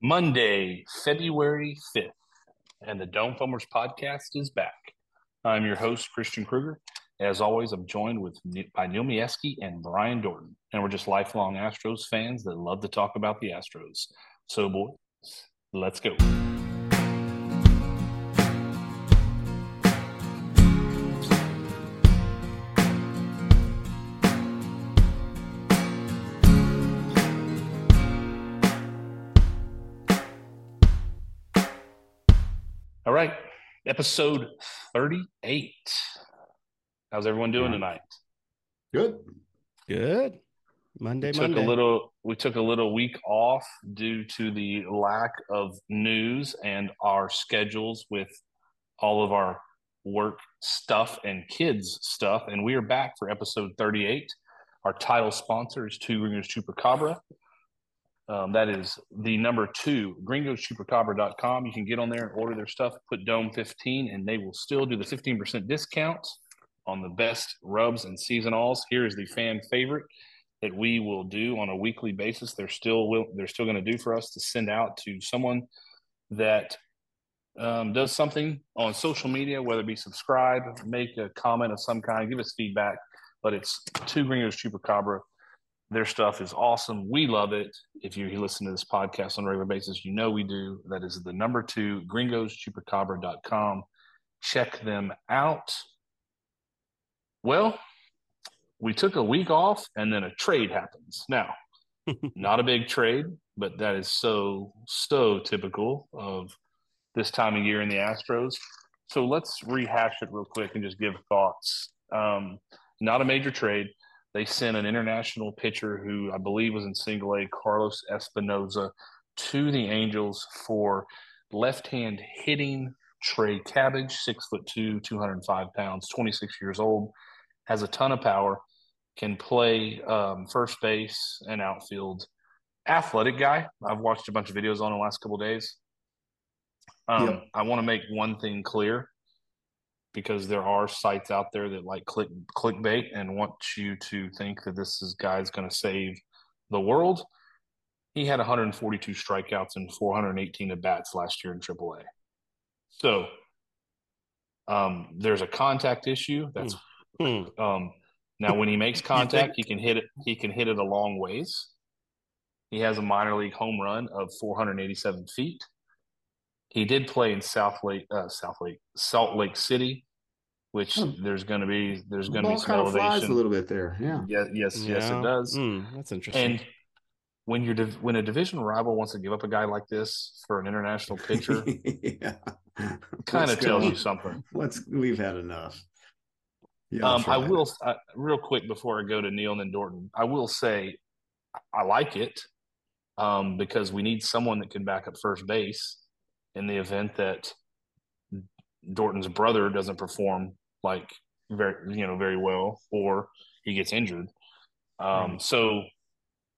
Monday, February 5th, and the Dome Foamers podcast is back. I'm your host, Christian Kruger. As always, I'm joined with by Neil Mieski and Brian Dorton, and we're just lifelong Astros fans that love to talk about the Astros. So, boys, let's go. Episode 38. How's everyone doing tonight? Good. Good. Monday, we took Monday. a little we took a little week off due to the lack of news and our schedules with all of our work stuff and kids stuff and we are back for episode 38 our title sponsor is two Gringos chupacabra um, that is the number two, gringoschupacabra.com. You can get on there and order their stuff, put Dome 15, and they will still do the 15% discount on the best rubs and seasonals. Here is the fan favorite that we will do on a weekly basis. They're still will they're still going to do for us to send out to someone that um, does something on social media, whether it be subscribe, make a comment of some kind, give us feedback. But it's two Gringos Chupacabra their stuff is awesome. We love it. If you listen to this podcast on a regular basis, you know we do. That is the number two, gringoschupacabra.com. Check them out. Well, we took a week off and then a trade happens. Now, not a big trade, but that is so, so typical of this time of year in the Astros. So let's rehash it real quick and just give thoughts. Um, not a major trade they sent an international pitcher who I believe was in single A, Carlos Espinoza, to the Angels for left hand hitting Trey Cabbage, six foot two, 205 pounds, 26 years old, has a ton of power, can play um, first base and outfield. Athletic guy. I've watched a bunch of videos on the last couple days. Um, yep. I want to make one thing clear because there are sites out there that like click clickbait and want you to think that this is guy's going to save the world. He had 142 strikeouts and 418 at bats last year in AAA. So um, there's a contact issue. That's mm. um, now when he makes contact, he can hit it. He can hit it a long ways. He has a minor league home run of 487 feet. He did play in South Lake, uh, South Lake, Salt Lake City, which hmm. there's going to be there's going to be some kind elevation. Of flies a little bit there, yeah. Yeah, yes, yeah. yes, it does. Mm, that's interesting. And when you're div- when a division rival wants to give up a guy like this for an international pitcher, yeah, kind of tells you something. Let's we've had enough. Yeah, um, I will uh, real quick before I go to Neil and then Dorton. I will say I like it um, because we need someone that can back up first base in the event that Dorton's brother doesn't perform like very you know very well or he gets injured. Um, right. So,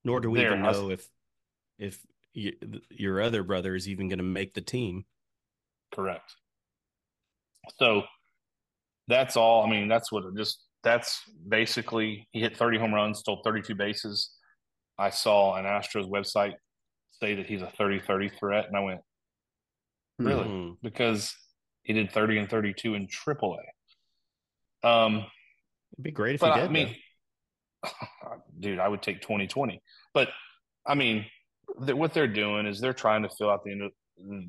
nor do we even know if if you, your other brother is even going to make the team. Correct. So that's all. I mean, that's what it just that's basically he hit 30 home runs, stole 32 bases. I saw an Astros website say that he's a 30-30 threat, and I went, really? Mm-hmm. Because he did 30 and 32 in AAA. Um, It'd be great if he did. I mean, dude, I would take 2020. But I mean, what they're doing is they're trying to fill out the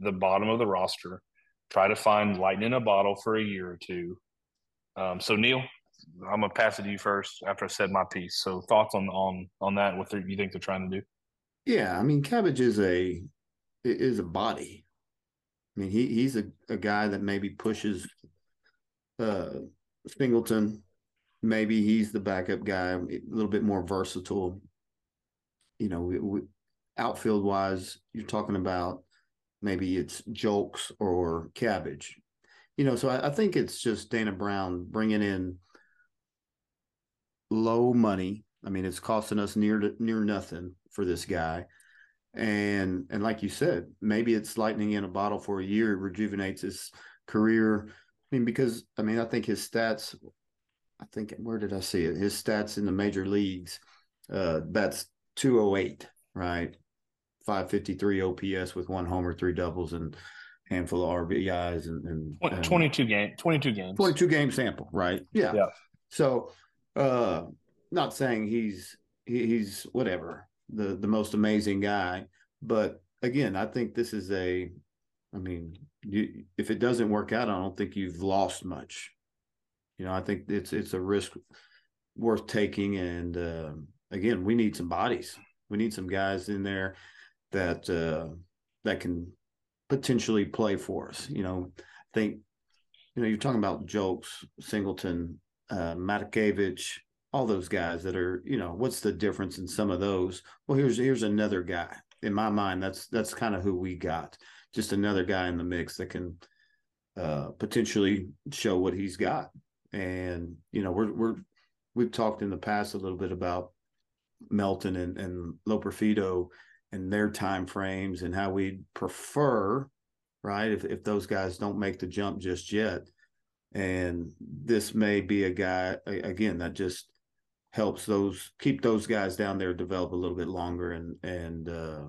the bottom of the roster, try to find lightning in a bottle for a year or two. Um, so Neil, I'm gonna pass it to you first after I said my piece. So thoughts on on on that? What you think they're trying to do? Yeah, I mean, Cabbage is a is a body. Mean, he he's a, a guy that maybe pushes uh, Singleton. Maybe he's the backup guy, a little bit more versatile. You know, we, we, outfield wise, you're talking about maybe it's Julks or Cabbage. You know, so I, I think it's just Dana Brown bringing in low money. I mean, it's costing us near to, near nothing for this guy and and like you said, maybe it's lightning in a bottle for a year, rejuvenates his career. I mean, because I mean, I think his stats. I think where did I see it? His stats in the major leagues. Uh, that's two oh eight, right? 553 OPS with one homer, three doubles, and handful of RBIs and, and, and 22 game 22 games 22 game sample right yeah yeah so uh not saying he's he, he's whatever the the most amazing guy. But again I think this is a I mean you if it doesn't work out I don't think you've lost much. You know I think it's it's a risk worth taking. And uh, again we need some bodies. We need some guys in there that uh that can potentially play for us. You know, I think, you know, you're talking about Julks, Singleton, uh, Matakevich, all those guys that are, you know, what's the difference in some of those? Well, here's here's another guy. In my mind, that's that's kind of who we got. Just another guy in the mix that can uh, potentially show what he's got. And you know, we're we're we've talked in the past a little bit about Melton and and Loperfido and their time frames and how we'd prefer, right? If if those guys don't make the jump just yet, and this may be a guy again that just helps those keep those guys down there develop a little bit longer and and uh,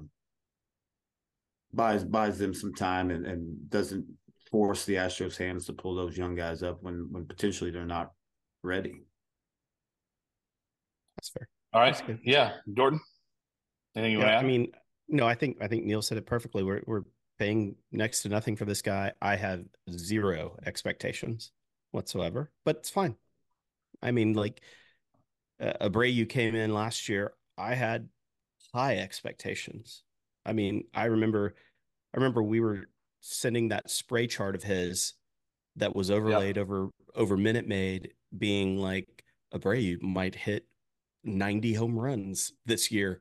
buys buys them some time and, and doesn't force the Astros hands to pull those young guys up when when potentially they're not ready. That's fair. All right. Yeah, Dorton. Anything you yeah, want to add? I mean, no, I think I think Neil said it perfectly. We're we're paying next to nothing for this guy. I have zero expectations whatsoever, but it's fine. I mean, like uh, Abreu came in last year. I had high expectations. I mean, I remember, I remember we were sending that spray chart of his that was overlaid yep. over over Minute Maid, being like Abreu might hit 90 home runs this year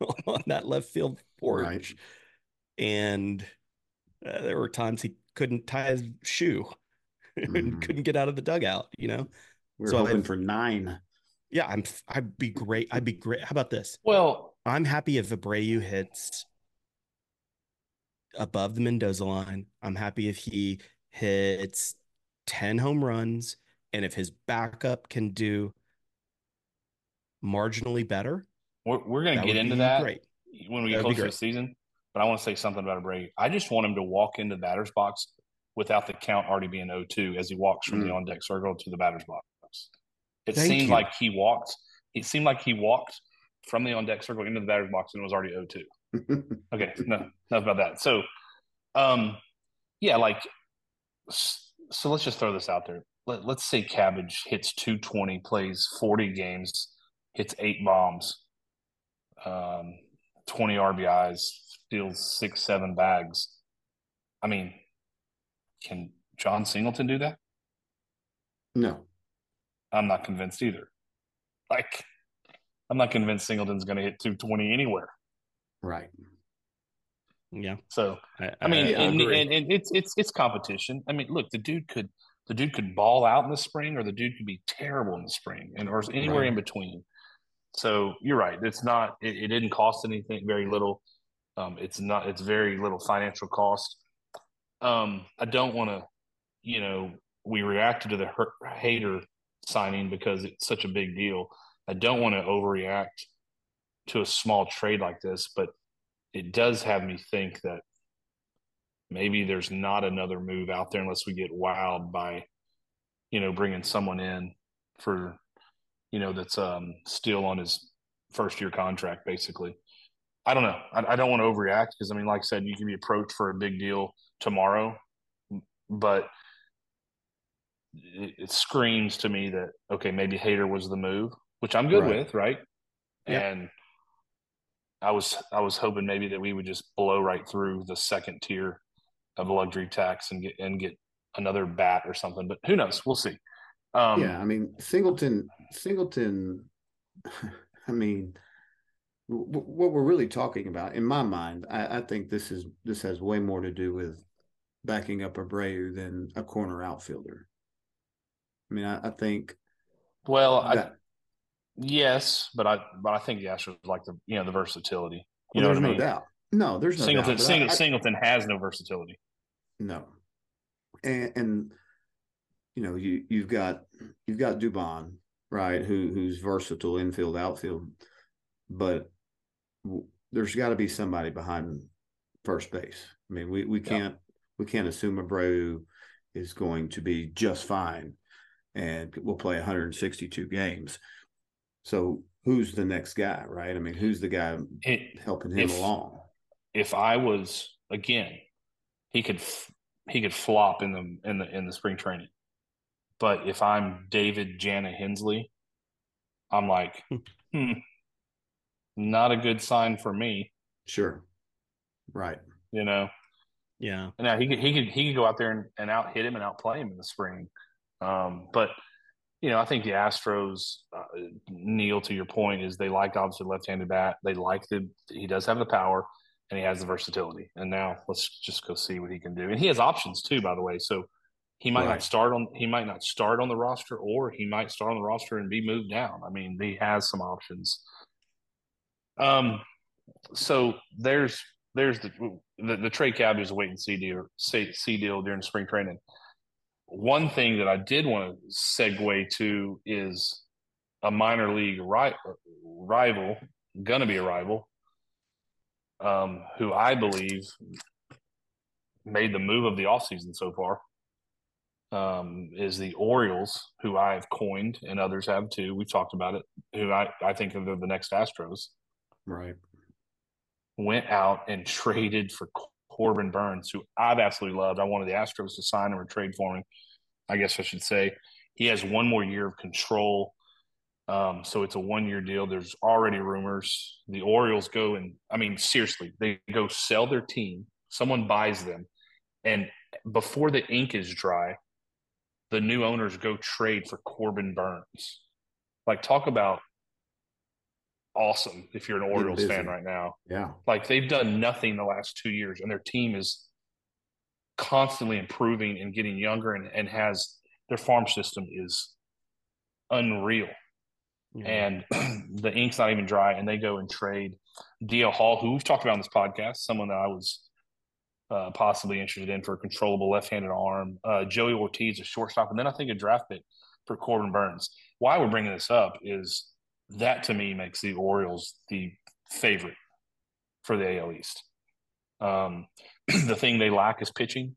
on that left field porch. Right. And uh, there were times he couldn't tie his shoe and mm. couldn't get out of the dugout, you know? We are so hoping I'd, for nine. Yeah, I'm I'd be great. I'd be great. How about this? Well, I'm happy if Abreu hits above the Mendoza line. I'm happy if he hits 10 home runs and if his backup can do marginally better, we're, we're going to get into that great. when we get closer to the season. But I want to say something about Abreu. I just want him to walk into the batter's box without the count already being 0-2 as he walks from mm. the on deck circle to the batter's box. It Thank seemed you. like he walked. It seemed like he walked from the on deck circle into the batter's box and it was already 0-2. okay, no, enough about that. So, um, yeah, like, so let's just throw this out there. Let, let's say Cabbage hits 220, plays 40 games, hits eight bombs um, 20 RBIs, steals six, seven bags. I mean, can Jon Singleton do that? No. I'm not convinced either. Like, I'm not convinced Singleton's going to hit 220 anywhere. Right. Yeah. So I, I mean, I, and, and, and, it's it's it's competition. I mean, look, the dude could the dude could ball out in the spring, or the dude could be terrible in the spring, and or anywhere right. in between. So you're right. It's not. It, it didn't cost anything. Very little. Um, it's not. It's very little financial cost. Um, I don't want to. You know, we reacted to the Hader signing because it's such a big deal. I don't want to overreact to a small trade like this, but it does have me think that maybe there's not another move out there unless we get wowed by, you know, bringing someone in for you know, that's um, still on his first year contract, basically. I don't know. I, I don't want to overreact because, I mean, like I said, you can be approached for a big deal tomorrow, but it, it screams to me that, okay, maybe Hader was the move, which I'm good right. with, right? Yeah. And I was I was hoping maybe that we would just blow right through the second tier of luxury tax and get and get another bat or something. But who knows? We'll see. Um, yeah, I mean Singleton. Singleton. I mean, w- what we're really talking about, in my mind, I, I, think this is this has way more to do with backing up a Abreu than a corner outfielder. I mean, I, I think. Well, that, I, yes, but I but I think the Astros like the you know the versatility. You well, know there's no mean? doubt. No, there's no Singleton. Doubt, Singleton, Singleton has no versatility. No, and, and you know, you you've got you've got Dubon, right? Who who's versatile infield, outfield, but there's got to be somebody behind first base. I mean, we we can't yeah. we can't assume Abreu is going to be just fine and we'll play 162 games. So who's the next guy, right? I mean, who's the guy it, helping him if, along? If I was again, he could he could flop in the in the in the spring training. But if I'm David Jana Hensley, I'm like, hmm, not a good sign for me. Sure. Right. You know. Yeah. Now he could he could he could go out there and, and out hit him and outplay him in the spring. Um, but you know, I think the Astros, uh, Neil, to your point, is they like obviously left-handed bat. They like the he does have the power and he has the versatility. And now let's just go see what he can do. And he has options too, by the way. So he might right. not start on he might not start on the roster, or he might start on the roster and be moved down. I mean, he has some options. Um, so there's there's the the, the trade cab is a wait and see deal see deal during spring training. One thing that I did want to segue to is a minor league ri- rival, gonna be a rival, um, who I believe made the move of the offseason so far. Um, is the Orioles, who I've coined and others have too. We've talked about it. Who I, I think are the next Astros. Right. Went out and traded for Corbin Burnes, who I've absolutely loved. I wanted the Astros to sign him or trade for him. I guess I should say. He has one more year of control. Um, so it's a one year deal. There's already rumors. The Orioles go and, I mean, seriously, they go sell their team. Someone buys them. And before the ink is dry, the new owners go trade for Corbin Burnes. Like, talk about awesome if you're an Orioles fan right now. Yeah. Like they've done nothing the last two years and their team is constantly improving and getting younger and, and has their farm system is unreal. And the ink's not even dry, and they go and trade DL Hall, who we've talked about on this podcast, someone that I was uh, possibly interested in for a controllable left-handed arm. Uh, Joey Ortiz, a shortstop, and then I think a draft pick for Corbin Burnes. Why we're bringing this up is that to me makes the Orioles the favorite for the AL East. Um, the thing they lack is pitching,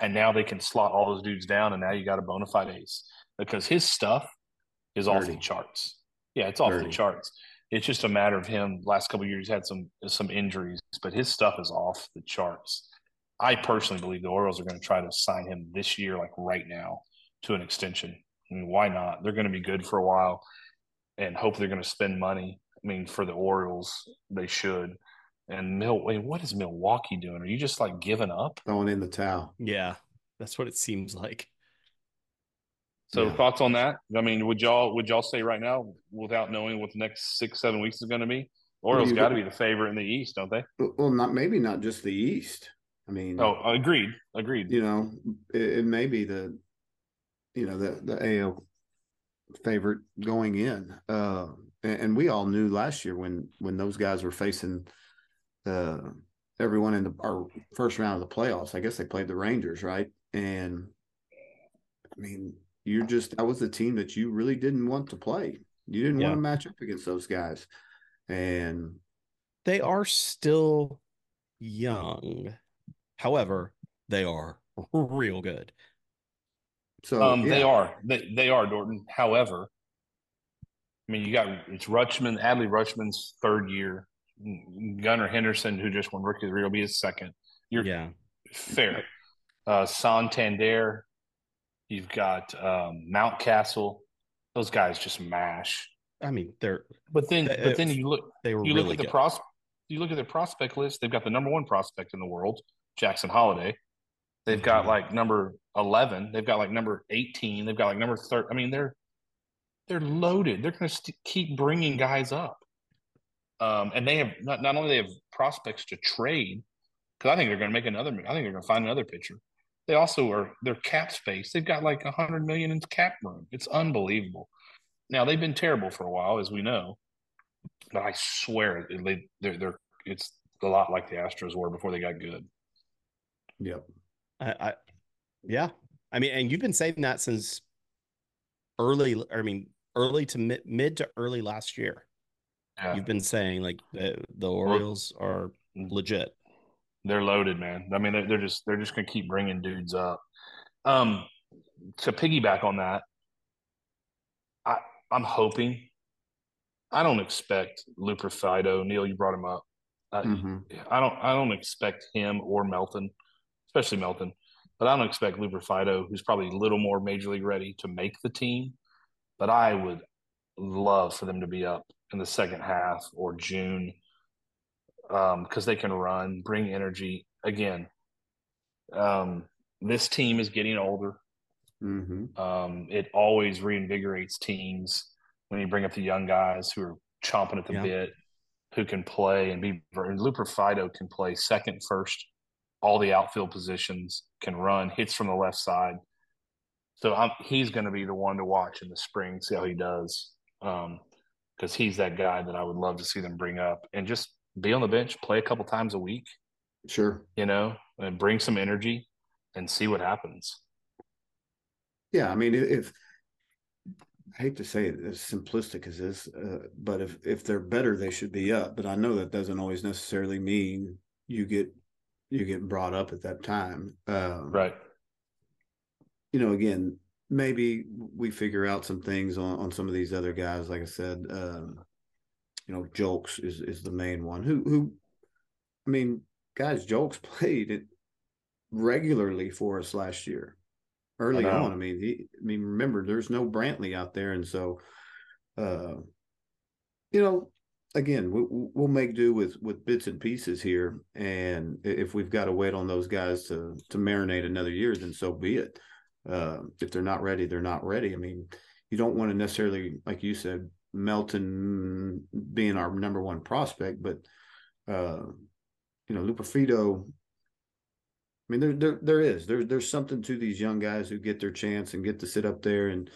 and now they can slot all those dudes down, and now you got a bona fide ace because his stuff is 30. off the charts. Yeah, it's off 30. the charts. It's just a matter of him. Last couple years, had some some injuries, but his stuff is off the charts. I personally believe the Orioles are going to try to sign him this year, like right now, to an extension. I mean, why not? They're going to be good for a while and hope they're going to spend money. I mean, for the Orioles, they should. And Mil, wait, what is Milwaukee doing? Are you just like giving up? Throwing in the towel. Yeah, that's what it seems like. So yeah. thoughts on that? I mean, would y'all would y'all say right now, without knowing what the next six seven weeks is going to be, Orioles got to be the favorite in the East, don't they? Well, not maybe not just the East. I mean, oh, agreed, agreed. You know, it, it may be the, you know, the the AL favorite going in. Uh, and, and, we all knew last year when when those guys were facing uh, everyone in the our first round of the playoffs. I guess they played the Rangers, right? And I mean, you're just that was the team that you really didn't want to play. You didn't yeah. want to match up against those guys, and they are still young. However, they are real good. So um, yeah. they are they, they are Dorton. However, I mean you got it's Rutschman, Adley Rutschman's third year, Gunnar Henderson, who just won Rookie of the Year, will be his second. You're yeah fair. Uh, Santander, you've got um, Mountcastle. Those guys just mash. I mean, they're but then but then you look they were you really look at good. the pros you look at their prospect list. They've got the number one prospect in the world, Jackson Holliday. They've got mm-hmm. like number 11. They've got like number 18. They've got like number 30. I mean, they're they're loaded. They're going to st- keep bringing guys up. Um, and they have not, not only they have prospects to trade because I think they're going to make another. I think they're going to find another pitcher. They also are their cap space. They've got like a hundred million in cap room. It's unbelievable. Now they've been terrible for a while, as we know, but I swear they they're, they're it's a lot like the Astros were before they got good. Yep. I, I, yeah. I mean, and you've been saying that since early. I mean, early to mid, mid to early last year. yeah. you've been saying, like the the Orioles are mm. legit. They're loaded, man. I mean, they're, they're just they're just gonna keep bringing dudes up. Um, to piggyback on that, I I'm hoping. I don't expect Loperfido. Neil, you brought him up. I, mm-hmm. I don't I don't expect him or Melton, especially Melton, but I don't expect Loperfido, who's probably a little more major league ready to make the team. But I would love for them to be up in the second half or June because um, they can run, bring energy. Again, um, this team is getting older. Mm-hmm. Um, it always reinvigorates teams when you bring up the young guys who are chomping at the yeah. bit, who can play and be. And Fido can play second, first, all the outfield positions, can run, hits from the left side. So I'm, he's going to be the one to watch in the spring, see how he does. Because um, he's that guy that I would love to see them bring up and just be on the bench, play a couple times a week. Sure. You know, and bring some energy and see what happens. Yeah. I mean, if I hate to say it as simplistic as this, uh, but if, if they're better, they should be up. But I know that doesn't always necessarily mean you get you get brought up at that time. Um, right. You know, again, maybe we figure out some things on, on some of these other guys. Like I said, um, you know, Julks is is the main one. Who who, I mean, guys, Julks played it regularly for us last year, early I on. I mean, he, I mean, remember, there's no Brantley out there, and so, uh, you know, again, we, we'll make do with with bits and pieces here, and if we've got to wait on those guys to to marinate another year, then so be it. Uh, if they're not ready, they're not ready. I mean, you don't want to necessarily, like you said, Melton being our number one prospect, but uh, you know, Loperfido. I mean, there, there there is there's there's something to these young guys who get their chance and get to sit up there and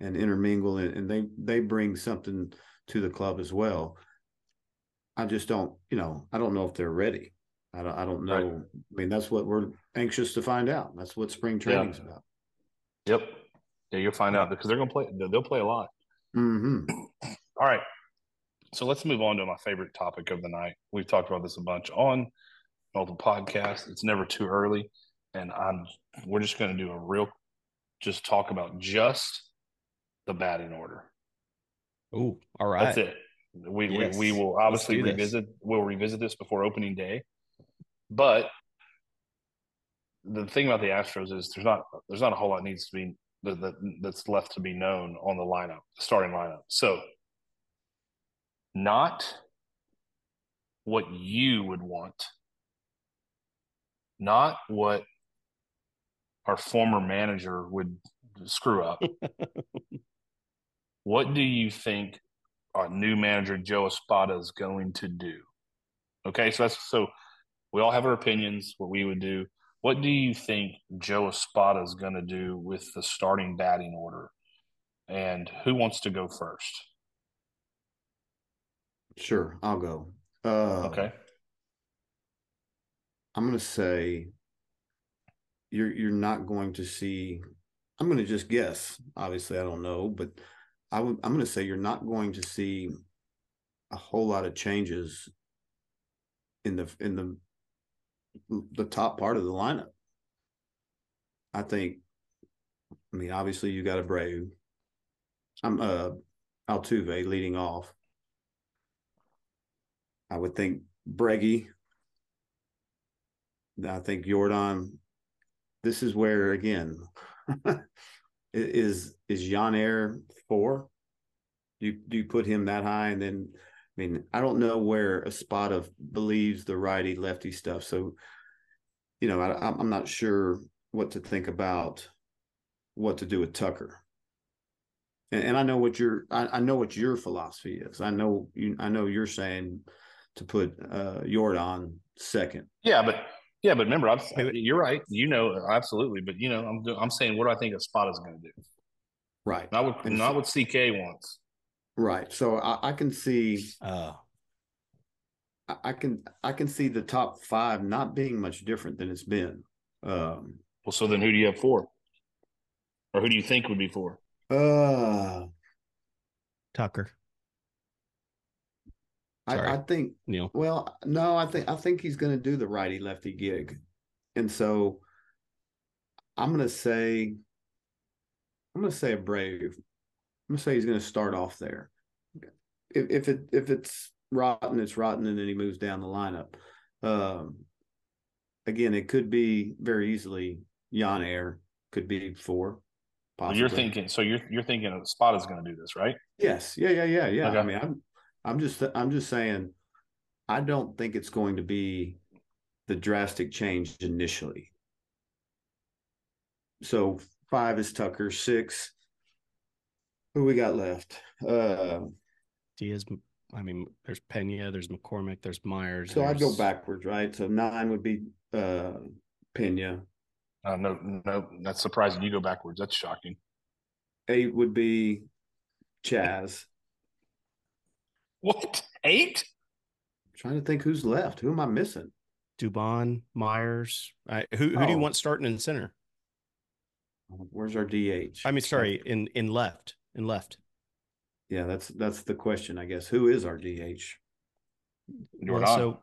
and intermingle and, and they they bring something to the club as well. I just don't, you know, I don't know if they're ready. I don't, I don't know. Right. I mean, that's what we're anxious to find out. That's what spring training's yeah. about. Yep. Yeah, you'll find out because they're going to play. They'll play a lot. Mm-hmm. All right. So let's move on to my favorite topic of the night. We've talked about this a bunch on multiple podcasts. It's never too early, and I'm. We're just going to do a real, just talk about just the batting order. Oh, all right. That's it. We yes. we, we will obviously revisit. We'll revisit this before opening day, but the thing about the Astros is there's not there's not a whole lot needs to be that, that that's left to be known on the lineup, starting lineup. So, not what you would want, not what our former manager would screw up. what do you think our new manager Joe Espada is going to do? Okay, so that's so we all have our opinions, what we would do. What do you think Joe Espada is going to do with the starting batting order? And who wants to go first? Sure, I'll go. Uh, okay. I'm going to say you're you're not going to see. I'm going to just guess. Obviously, I don't know, but I'm going to say you're not going to see a whole lot of changes in the in the the top part of the lineup. I think. I mean, obviously, you got Abreu. I'm uh Altuve leading off. I would think Breggy. I think Jordan. This is where again is is Yainer four? Do you do you put him that high and then I mean, I don't know where a spot of believes the righty lefty stuff. So, you know, I, I'm not sure what to think about what to do with Tucker. And, and I know what your I, I, know what your philosophy is. I know you. I know you're saying to put uh, Yordan second. Yeah, but yeah, but remember, I'm, you're right. You know, absolutely. But you know, I'm I'm saying what do I think Espada is going to do? Right. Not what and not so, what CK wants. Right. So I, I can see. Uh, I can I can see the top five not being much different than it's been. Um, well, so then who do you have four, or who do you think would be four? Uh, Tucker. I, Sorry. I think Neil. Well, no, I think I think he's going to do the righty lefty gig, and so I'm going to say I'm going to say Abreu. I'm going to say he's going to start off there. If, if it if it's rotten, it's rotten, and then he moves down the lineup. Um, again, it could be very easily Yainer could be four. Well, you're thinking so you're you're thinking Espada is going to do this, right? Yes. Yeah. Yeah. Yeah. Yeah. Okay. I mean, I'm I'm just I'm just saying, I don't think it's going to be the drastic change initially. So five is Tucker, six. Who we got left? Uh, Diaz. I mean, there's Pena, there's McCormick, there's Meyers. so I'd go backwards, right? So nine would be uh Pena. Uh, no, no, that's surprising. You go backwards. That's shocking. Eight would be Chas. What eight? trying to think who's left. Who am I missing? Dubon, Meyers. I, who who do you Oh. want starting in center? Where's our DH? I mean, sorry, in in left, in left. Yeah, that's that's the question, I guess. Who is our DH? You're Well, so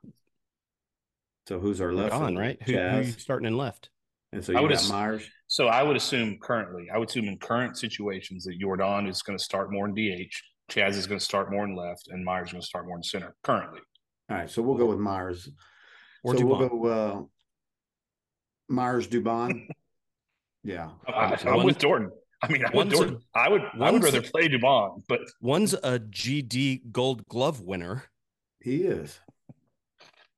So who's our left? on right. Who, who are you starting in left? And so I would got ass- Meyers. So I would assume currently, I would assume in current situations that Jordan is going to start more in DH, Chas is going to start more in left, and Meyers is going to start more in center currently. All right, so we'll go with Meyers. Or so Dubon. we'll go uh, Meyers Dubon. yeah, I, I'm with Jordan. I mean, I'm with one's a- Jordan. I would, I would rather a- play Dubon, but One's a GD Gold Glove winner. he is.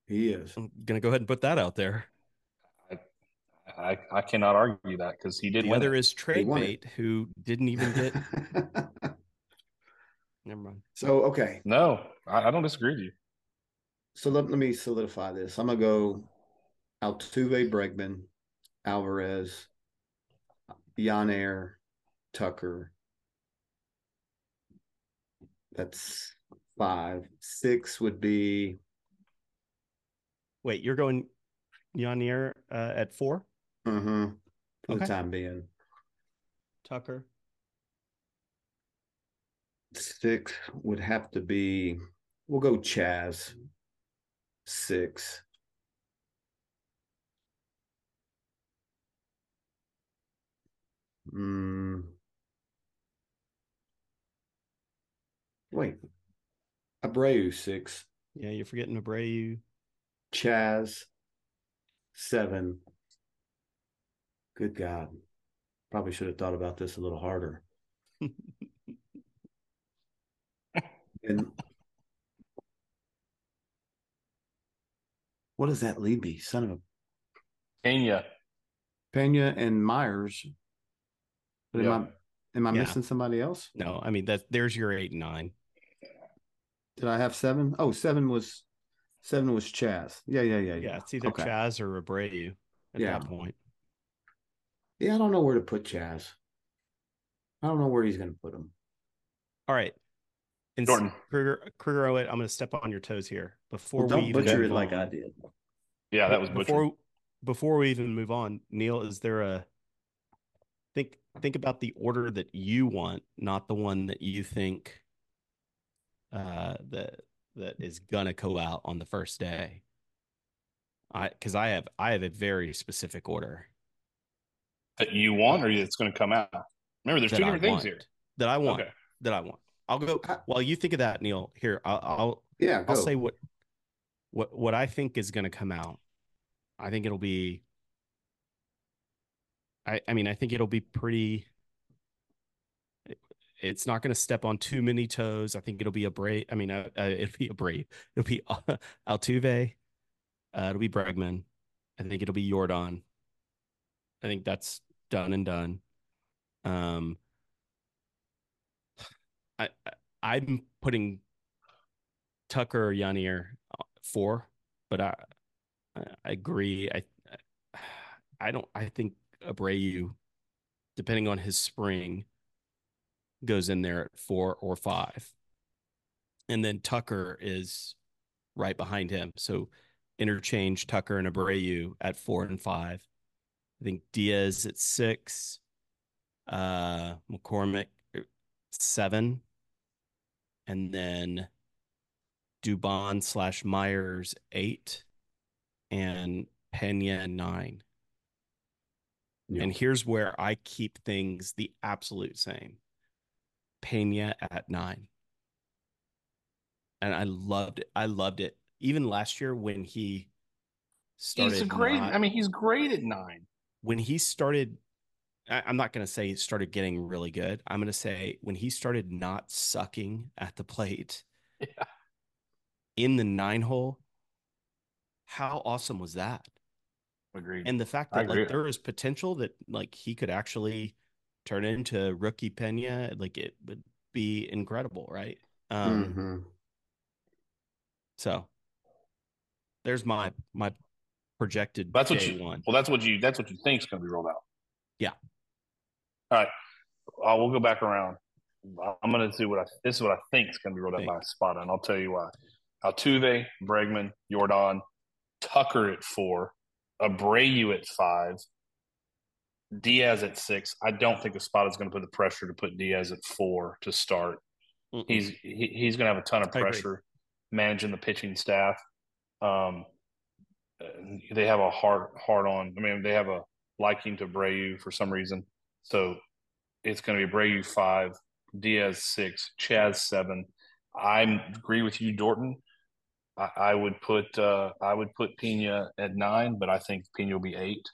He is. I'm gonna go ahead and put that out there. I, I cannot argue that because he did. The win other it. is trade bait, who didn't even get. Never mind. so okay, no, I, I don't disagree with you. so let, let me solidify this. I'm gonna go Altuve, Bregman, Alvarez, Yainer, Tucker. That's five. Six would be Wait, you're going Yainer uh, at four? uh-huh, for Okay. the time being. Tucker. Six would have to be. We'll go Chas. Six. Mm. Wait. Abreu six. Yeah, you're forgetting Abreu. Chas seven. Good God. Probably should have thought about this a little harder. And what does that leave me? Son of a Pena. Pena and Meyers. But am I am I Yeah. missing somebody else? No, I mean that there's your eight and nine. Did I have seven? Oh, seven was seven was Chas. Yeah, yeah, yeah, Yeah, yeah. it's either Okay. Chas or Abreu at Yeah. that point. Yeah, I don't know where to put Chas. I don't know where he's going to put him. All right. And Jordan. Kruger, Kruger, I'm going to step on your toes here before Well, don't we even butcher move it like on. I did. Yeah, that was butchered. before before we even move on. Neil, is there a think think about the order that you want, not the one that you think uh that that is gonna go out on the first day. I because I have I have a very specific order that you want or that's going to come out. Remember, there's that two I different things want, here. that I want Okay. that I want. I'll go while you think of that, Neil. Here, I'll I'll Yeah. I'll say what what what I think is going to come out. I think it'll be. I I mean I think it'll be pretty. it- It's not going to step on too many toes. I think it'll be Abreu. I mean, uh, uh, it'll be Abreu. It'll be uh, Altuve. Uh, it'll be Bregman. I think it'll be Jordan. I think that's done and done. Um, I, I I'm putting Tucker or Yainer four, but I I agree. I I don't. I think Abreu, depending on his spring, goes in there at four or five, and then Tucker is right behind him. So interchange Tucker and Abreu at four and five. I think Diaz at six, uh, McCormick seven, and then Dubon slash Meyers eight, and Pena nine. Yeah. And here's where I keep things the absolute same. Pena at nine. And I loved it. I loved it. Even last year when he started He's great. not- I mean, he's great at nine. when he started I, I'm not gonna say he started getting really good. I'm gonna say when he started not sucking at the plate Yeah. in the nine hole, how awesome was that? Agreed. And the fact that like there is potential that like he could actually turn into rookie Pena, like it would be incredible, right? Um Mhm. so there's my my projected That's what you. want. Well, that's what you. That's what you think is going to be rolled out. Yeah. All right. Uh, we'll go back around. I'm going to see what I. This is what I think is going to be rolled out by Espada, and I'll tell you why. Altuve, Bregman, Jordan, Tucker at four, Abreu at five, Diaz at six. I don't think the spot is going to put the pressure to put Diaz at four to start. Mm-mm. He's he, he's going to have a ton of pressure managing the pitching staff. Um, they have a hard hard on. I mean, they have a liking to Abreu for some reason. So it's going to be Abreu five, Diaz six, Chas seven. I agree with you, Dorton. I, I would put uh, I would put Pena at nine, but I think Pena will be eight,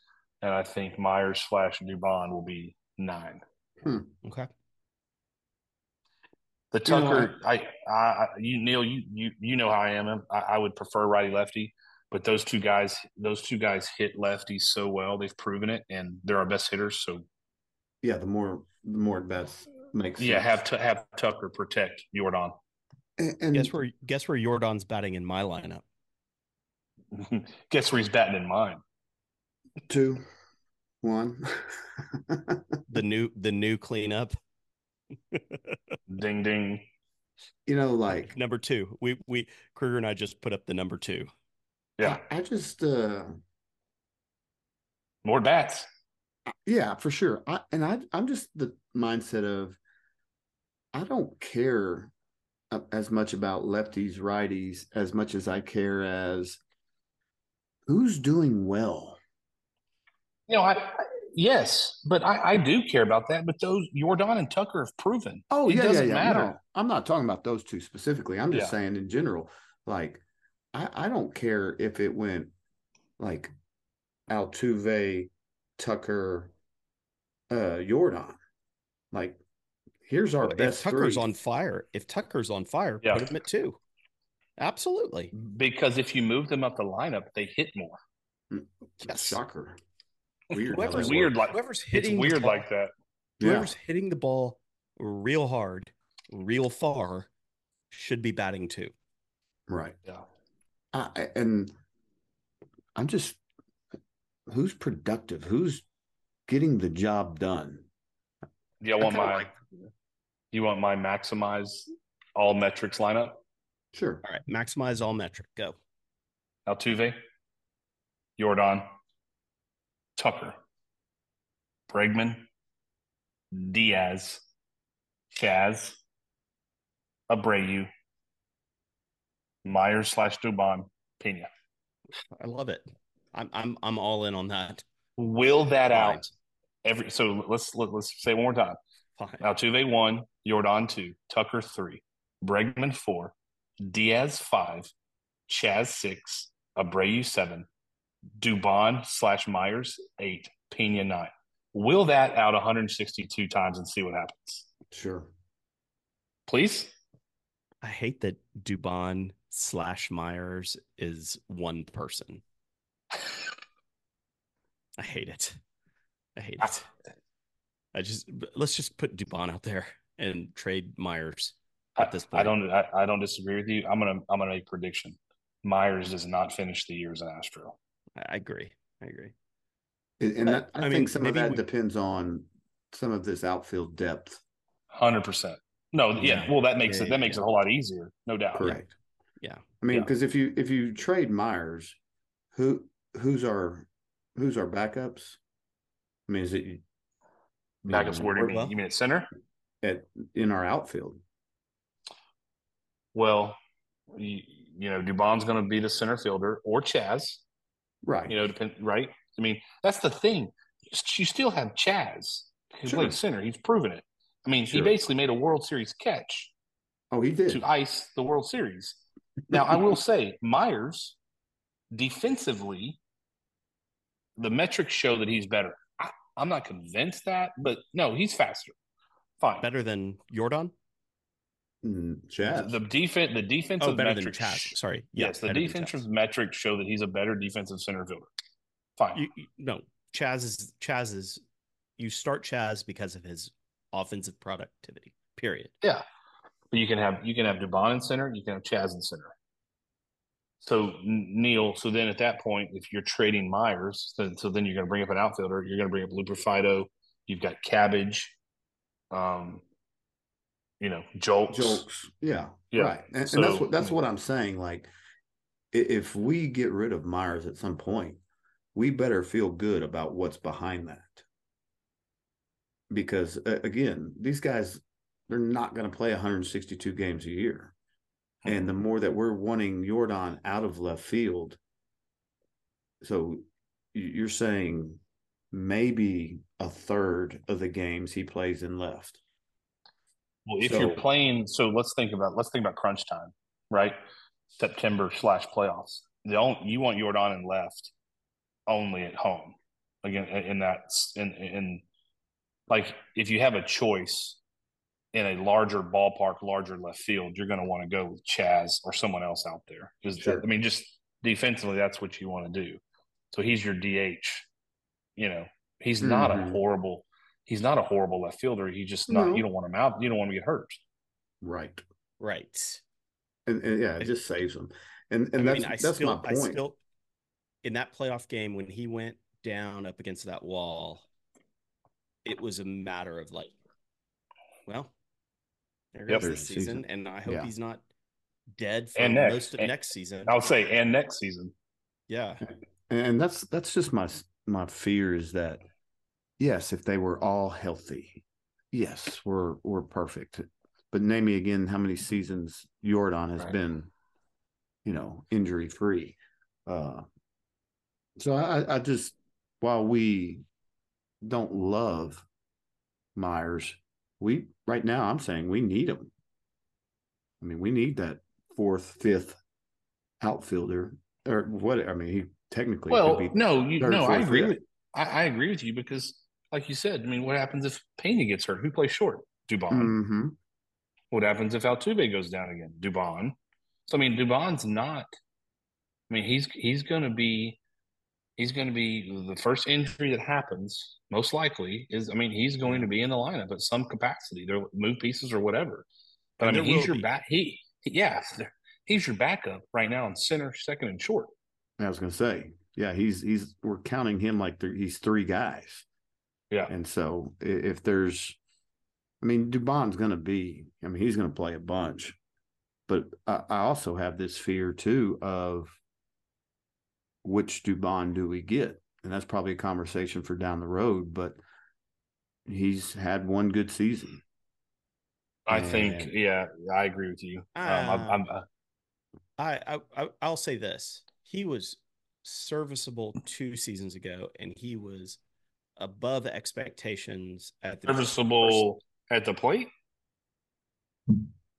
and I think Meyers slash Dubon will be nine. okay. The You know, Tucker, I, I, I, you Neil, you, you, you know how I am. I, I would prefer righty lefty, but those two guys, those two guys hit lefties so well. They've proven it, and they're our best hitters. So Yeah, the more the more at bats makes yeah, sense. have to have Tucker protect Jordan. and, and Guess where guess where Jordan's batting in my lineup? Guess where he's batting in mine? two, one. The new the new cleanup. Ding ding. you know, like number two. We we Kruger and I just put up the number two. Yeah, I, I just uh more bats. Yeah, for sure. I and I I'm just the mindset of I don't care as much about lefties, righties as much as I care as who's doing well. You know, I, I yes, but I, I do care about that. But those Jordan and Tucker have proven. Oh it yeah, yeah, doesn't yeah. matter. No, I'm not talking about those two specifically. I'm just Yeah. saying in general. Like, I I don't care if it went like Altuve, Tucker, uh, Jordan. Like, here's our If best Tucker's three. on fire, if Tucker's on fire, Yeah. put him at two. Absolutely. Because if you move them up the lineup, they hit more. Yes. Shocker. Weird. Whoever's weird like Whoever's hitting the weird ball- like that. Yeah. whoever's hitting the ball real hard, real far, should be batting two. Right. Yeah. I, I- and I'm just who's productive? Who's getting the job done? Do you I want my like- you want my maximize all metrics lineup? Sure. All right, maximize all metric. Go. Altuve, Jordan, Tucker, Bregman, Diaz, Chas, Abreu, Meyers slash Dubon, Pena. I love it. I'm I'm I'm all in on that. Will that Fine. out every? So let's let, let's say one more time. Fine. Altuve one, Jordan two, Tucker three, Bregman four, Diaz five, Chas six, Abreu seven, Dubon slash Meyers eight, Pena nine. Will that out 162 times and see what happens? Sure. Please. I hate that Dubon slash Meyers is one person. I hate it. I hate it. I just let's just put Dubon out there and trade Meyers at this point. I don't. I, I don't disagree with you. I'm gonna. I'm gonna make a prediction. Meyers does not finish the year as an Astro. I I agree. I agree. And and that, I, I think mean, some of that we- depends on some of this outfield depth. Hundred percent. No. Yeah. Yeah. Well, that makes Yeah, it. That makes yeah. it a whole lot easier. No doubt. Correct. Yeah. I mean, Yeah. because if you if you trade Meyers, who who's our who's our backups? I mean, is it Backups. Where do you mean? Well- You mean at center? at in our outfield? Well, you, you know, Dubon's going to be the center fielder or Chas, Right. You know, depend. Right. I mean, that's the thing. You still have Chas. who Sure. played center. He's proven it. I mean, he basically made a World Series catch Oh, he did. to ice the World Series. Now, I will say, Meyers defensively, the metrics show that he's better. I, I'm not convinced that, but no, he's faster. Fine. Better than Jordan? Mm, Chas. The defense, the defensive Oh, better than. Chas. Sorry. Yeah, yes, the defensive metrics show that he's a better defensive center fielder. Fine. You, you- no, Chas is Chas is you start Chas because of his offensive productivity. Period. Yeah, but you can have you can have Dubon in center, you can have Chas in center. So Neil, so then at that point, if you're trading Meyers, then so then you're going to bring up an outfielder. You're going to bring up Loperfido. You've got Cabbage, um, you know, Julks. Julks. Yeah, Yeah. right. And, and that's what that's what I'm saying. Like, if we get rid of Meyers at some point, we better feel good about what's behind that. Because again, these guys they're not going to play 162 games a year, and the more that we're wanting Jordan out of left field, so you're saying maybe a third of the games he plays in left. Well, if So- you're playing, so let's think about let's think about crunch time, right? September slash playoffs. The only you want Jordan in left only at home again in in that in in like if you have a choice in a larger ballpark, larger left field, you're going to want to go with Chaz or someone else out there. Because Sure. I mean, just defensively, that's what you want to do. So he's your DH. You know, he's not a Mhm. horrible. He's not a horrible left fielder. He just not. No. You don't want him out. You don't want him to get hurt. Right. Right. and, and yeah, it just saves him. And and I that's mean, I that's still, my I point. still, in that playoff game when he went down up against that wall, it was a matter of like, well, there Yep. goes There's this the season, season. and I hope Yeah. he's not dead for And next. most of And- next season. I'll say, and next season. Yeah, and that's that's just my my fear is that yes, if they were all healthy, yes, we're we're perfect. But name me again how many seasons Jordan has Right. been, you know, injury free. Uh, so I, I just while we don't love Meyers, we right now I'm saying we need him. I mean, we need that fourth, fifth outfielder or what? I mean, he technically Well, no, you, no, I agree fifth. with I, I agree with you because, like you said, I mean, what happens if Pena gets hurt? Who plays short? Dubon. hmm What happens if Altuve goes down again? Dubon. So I mean, Dubon's not. I mean, he's he's going to be he's going to be the first injury that happens. Most likely is. I mean, he's going to be in the lineup at some capacity. They'll move pieces or whatever. But And I mean, he's your back. He, he yeah, he's your backup right now in center, second, and short. I was going to say, yeah, he's he's we're counting him like th- he's three guys, Yeah. and so i- if there's, I mean, Dubon's going to be, I mean, he's going to play a bunch, but I, I also have this fear too of which Dubon do we get, and that's probably a conversation for down the road. But he's had one good season. I think, yeah, I agree with you. Um, I'm, I'm, uh, I, I I- I'll say this: he was serviceable two seasons ago, and he was above expectations at the serviceable at the plate.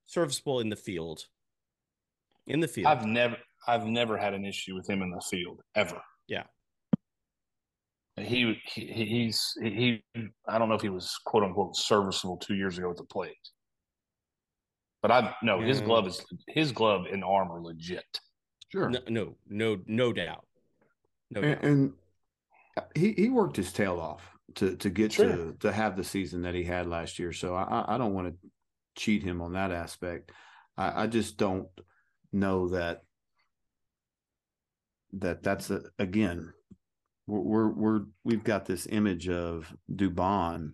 serviceable in the field. In the field, I've never, I've never had an issue with him in the field ever. Yeah. He, he he's he. I don't know if he was quote unquote serviceable two years ago at the plate, but I no his Yeah. glove is his glove and arm are legit. Sure. no, no, no, no doubt, no and, doubt. and uh, he he worked his tail off to to get Sure. to to have the season that he had last year. So I I- I don't want to cheat him on that aspect. I, I just don't know that that that's a, again we're, we're we're we've got this image of Dubon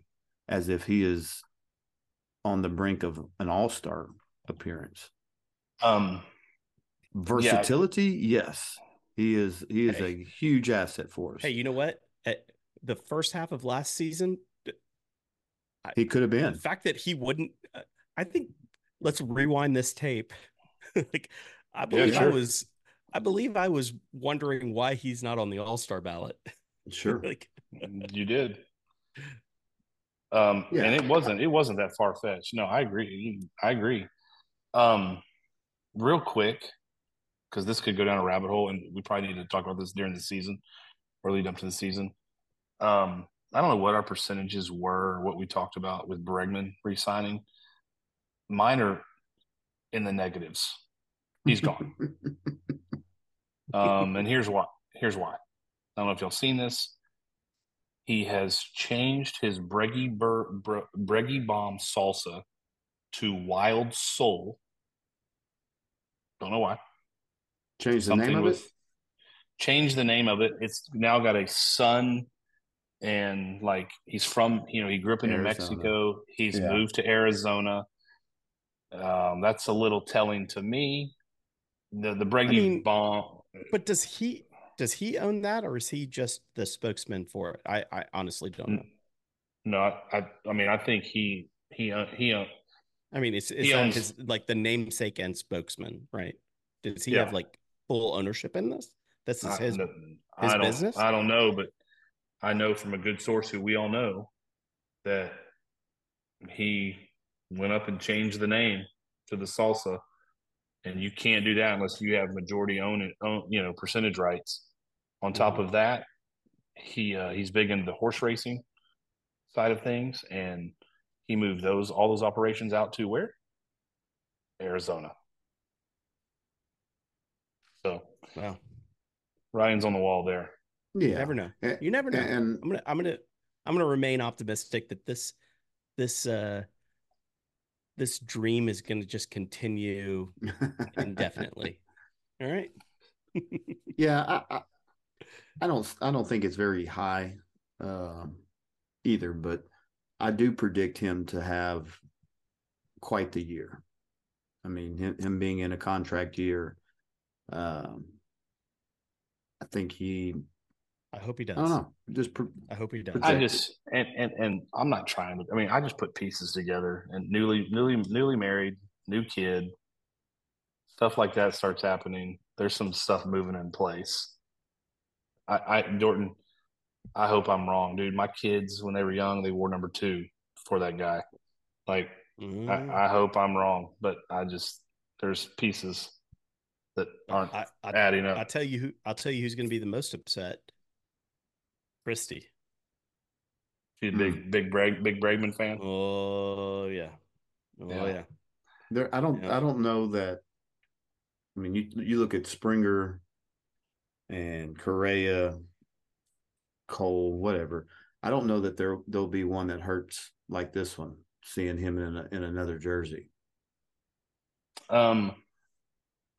as if he is on the brink of an all star appearance. Um, Versatility, yes, he is. He is Hey. a huge asset for us. Hey, you know what? At the first half of last season, he could have been. the fact that he wouldn't, uh, I think, let's rewind this tape. like, I believe sure. I was I believe I was wondering why he's not on the All-Star ballot. Sure. like You did. Um, Yeah. and it wasn't it wasn't that far fetched. No, I agree. I agree. Um, real quick, because this could go down a rabbit hole, and we probably need to talk about this during the season or lead up to the season. Um, I don't know what our percentages were, what we talked about with Bregman resigning. Mine are in the negatives. He's gone. Um, and here's why. Here's why. I don't know if y'all seen this. He has changed his Breggy Bur- Bre- Breggy Bomb salsa to Wild Soul. Don't know why. Change the name of with it. change the name of it. It's now got a son, and like he's from you know he grew up in New Mexico. He's Yeah. moved to Arizona. Um, that's a little telling to me. The the Breggy mean, Bomb. But does he does he own that or is he just the spokesman for it? I, I honestly don't know. No, I, I, mean, I think he, he, uh, he, uh, I mean, it's it's owns- his like the namesake and spokesman, right? Does he Yeah. have like full ownership in this? This is his. his I business? I don't know, but I know from a good source who we all know that he went up and changed the name to the salsa, and you can't do that unless you have majority own it, own, you know, percentage rights. On top Mhm. of that, he uh, he's big into the horse racing side of things, and he moved those all those operations out to where Arizona. So Wow, Ryan's on the wall there. you Yeah. never know. You never know. And I'm gonna I'm gonna I'm gonna remain optimistic that this this uh this dream is gonna just continue indefinitely. All right. yeah, I, I, I don't, I don't think it's very high, um, either. But I do predict him to have quite the year. I mean, him, him being in a contract year, um, I think he. I hope he does. I don't know. Just pr- I hope he does. I just and, and and I'm not trying to. I mean, I just put pieces together and newly newly newly married, new kid, stuff like that starts happening. There's some stuff moving in place. I, I Dorton, I hope I'm wrong, dude. My kids, when they were young, they wore number two for that guy. Like, Mm. I, I hope I'm wrong, but I just there's pieces that aren't I, I, adding I tell you who I'll tell you who's going to be the most upset. Christy. She's a big big Brag big Bregman fan. Oh yeah. Oh Yeah. yeah. there. I don't. Yeah. I don't know that. I mean, you you look at Springer and Correa, Cole, whatever. I don't know that there there'll be one that hurts like this one. Seeing him in a, in another jersey. Um,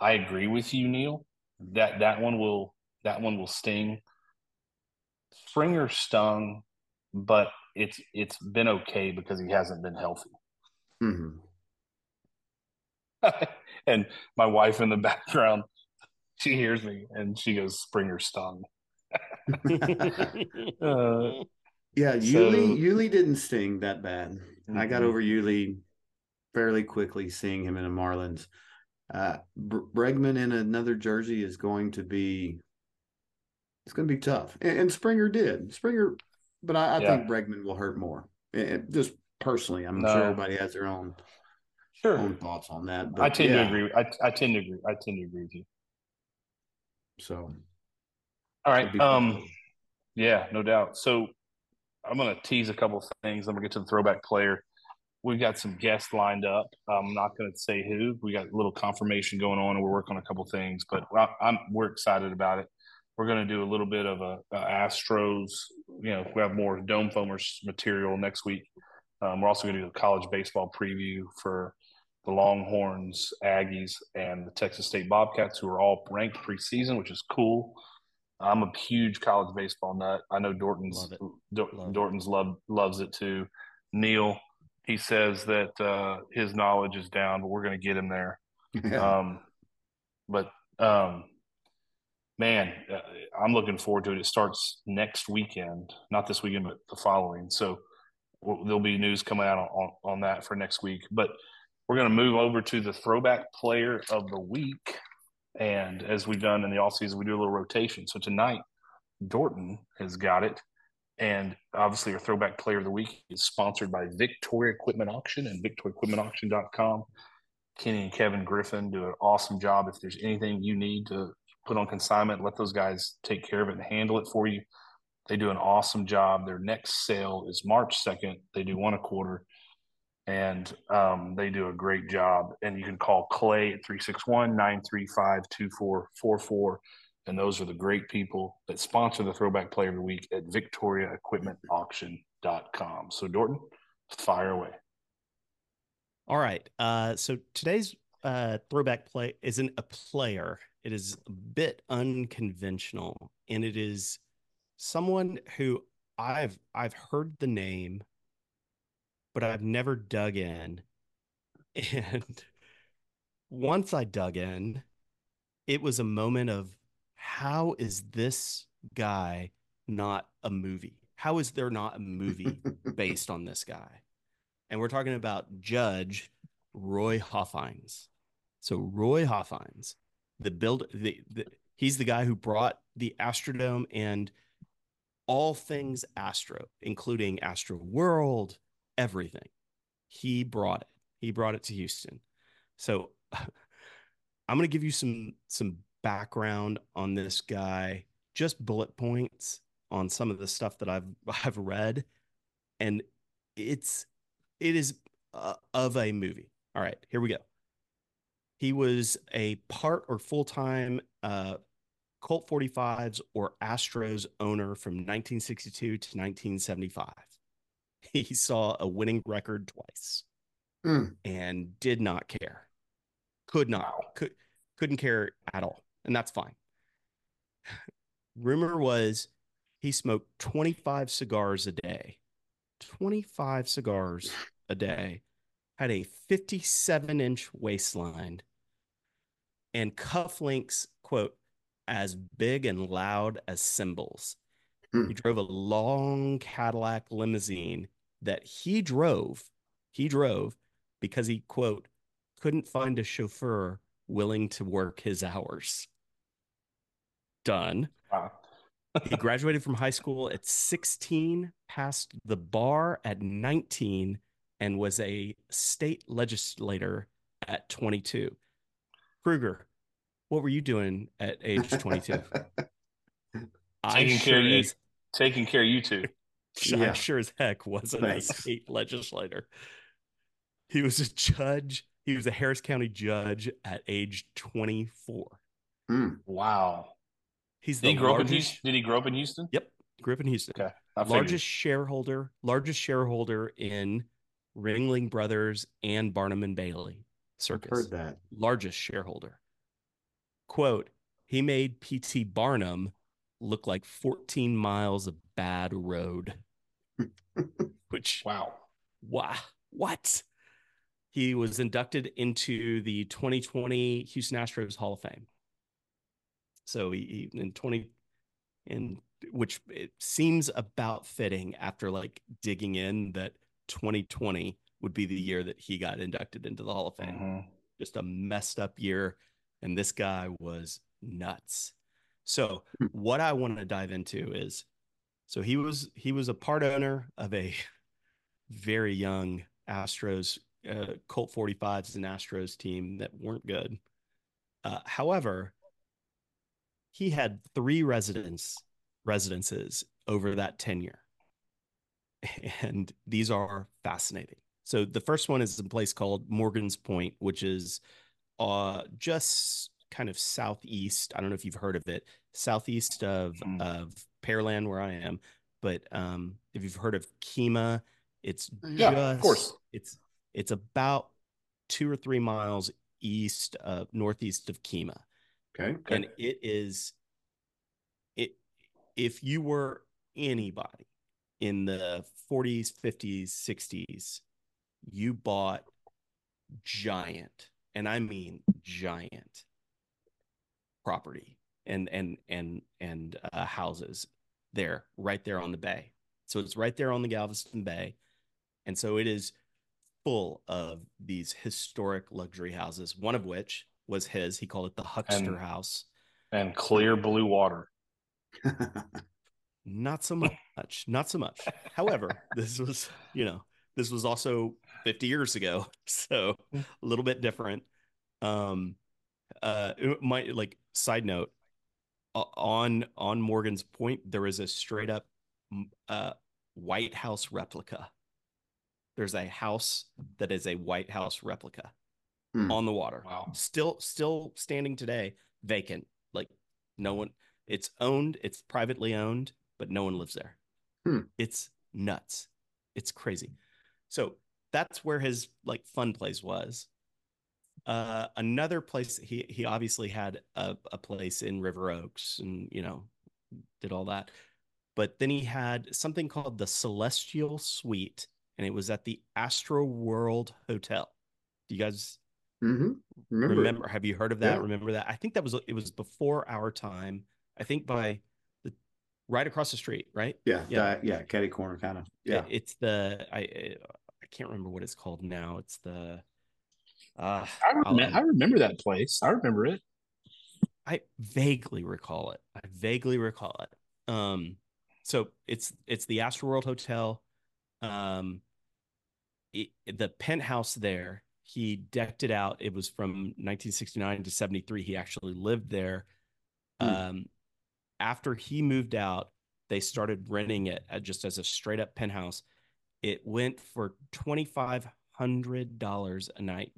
I agree with you, Neil. That that one will that one will sting. Springer stung, but it's it's been okay because he hasn't been healthy. hmm and my wife in the background, she hears me and she goes, "Springer stung." Uh, Yeah, So- Yuli Yuli didn't sting that bad. I got Mhm. over Yuli fairly quickly seeing him in a Marlins. Uh, Bregman in another jersey is going to be it's going to be tough, and, and Springer did Springer, but I, I Yeah. think Bregman will hurt more. Just personally, I'm No. sure everybody has their own Sure, own thoughts on that. But I tend yeah, to agree. I I tend to agree. I tend to agree with you. So All right. Um, fun. yeah, no doubt. So I'm going to tease a couple of things. I'm going to get to the throwback player. We've got some guests lined up. I'm not going to say who. We got a little confirmation going on, and we're working on a couple of things. But I'm we're excited about it. We're going to do a little bit of a, a Astros. You know, we have more Dome Foamers material next week. Um, we're also going to do a college baseball preview for the Longhorns, Aggies, and the Texas State Bobcats, who are all ranked preseason, which is cool. I'm a huge college baseball nut. I know Dorton's Love. Dor- Love. Dorton's love loves it too. Neil, he says that uh, his knowledge is down, but we're going to get him there. yeah. Um, but um, man, uh, I'm looking forward to it. It starts next weekend, not this weekend, but the following. So there'll be news coming out on, on, that for next week. But we're going to move over to the throwback player of the week. And as we've done in the off season, we do a little rotation. So tonight, Dorton has got it. And obviously, our throwback player of the week is sponsored by Victoria Equipment Auction and victoriaequipmentauction.com. Kenny and Kevin Griffin do an awesome job. If there's anything you need to put on consignment, let those guys take care of it and handle it for you. They do an awesome job. Their next sale is March 2nd. They do one a quarter and um, they do a great job. And you can call Clay at 361 935 2444. And those are the great people that sponsor the Throwback Player of the Week at victoriaequipmentauction.com. So, Dorton, fire away. All right. Uh, so today's uh, throwback play isn't a player. It is a bit unconventional, and it is someone who I've I've heard the name, but I've never dug in. And once I dug in, it was a moment of how is this guy not a movie? How is there not a movie based on this guy? And we're talking about Judge Roy Hofheinz. So Roy Hofheinz, the build the, the he's the guy who brought the Astrodome and all things Astro, including Astro World, everything. He brought it. He brought it to Houston. So I'm going to give you some some background on this guy, just bullet points on some of the stuff that I've I've read and it's it is uh, of a movie. All right, here we go. He was a part or full-time uh, Colt 45s or Astros owner from 1962 to 1975. He saw a winning record twice Mm. and did not care. Could not, could, couldn't care at all. And that's fine. Rumor was he smoked 25 cigars a day. 25 cigars a day, had a 57 inch waistline, and cufflinks, quote, as big and loud as cymbals. Hmm. He drove a long Cadillac limousine that he drove, he drove because he, quote, couldn't find a chauffeur willing to work his hours. Done. Wow. he graduated from high school at 16, passed the bar at 19, and was a state legislator at 22. Kruger, what were you doing at age 22? I Taking care sure of you. as, Taking care of you two. I Yeah. sure as heck wasn't Thanks. a state legislator. He was a judge. He was a Harris County judge at age 24. Mm. Wow. He's Did the he grow up in. Houston? Did he grow up in Houston? Yep, grew up in Houston. Okay. I figured. largest shareholder, largest shareholder in Ringling Brothers and Barnum and Bailey I've Circus. heard that. Largest shareholder. Quote, he made PT Barnum look like 14 miles of bad road. Which Wow. wow, what? He was inducted into the 2020 Houston Astros Hall of Fame. So he, he in 20 in which it seems about fitting after like digging in that 2020 would be the year that he got inducted into the Hall of Fame. Mhm. Just a messed up year and this guy was nuts. So Hmm. what I want to dive into is so he was he was a part owner of a very young Astros uh, Colt 45s and Astros team that weren't good. Uh, however, he had three residents residences over that tenure, and these are fascinating. So the first one is a place called Morgan's Point, which is uh, just kind of southeast. I don't know if you've heard of it, southeast of Mm. of Pearland, where I am. But um, if you've heard of Kemah, it's Yeah, just, of course. It's it's about two or three miles east of northeast of Kemah, Okay. Okay. and it is it if you were anybody in the 40s, 50s, 60s, you bought giant, and I mean giant property and and and and uh, houses there, right there on the bay. So it's right there on the Galveston Bay, and so it is full of these historic luxury houses. One of which was his. He called it the Huckster And- House. And clear blue water. Not so much. Not so much. However, this was, you know, this was also 50 years ago. So a little bit different. Um uh it might like side note o- on on Morgan's point, there is a straight up uh White House replica. There's a house that is a White House replica Hmm. on the water. Wow. Still still standing today, vacant. Like no one it's owned, it's privately owned, but no one lives there. Hmm. It's nuts. It's crazy. So that's where his like fun place was. Uh another place he he obviously had a, a place in River Oaks and you know did all that. But then he had something called the Celestial Suite and it was at the Astro World Hotel. Do you guys hmm Remember, remember, have you heard of that Yeah. remember that i think that was it was before our time i think by the right across the street right Yeah, Yeah. yeah, yeah, Caddy corner kind of. Yeah, It- it's the i i can't remember what it's called now it's the uh I, I'll- I remember that place. I remember it. I vaguely recall it. I vaguely recall it. Um, so it's it's the Astroworld Hotel. Um, it, the penthouse there. He decked it out. It was from 1969 to 73. He actually lived there. Hmm. Um, after he moved out, they started renting it just as a straight up penthouse. It went for twenty five hundred dollars a night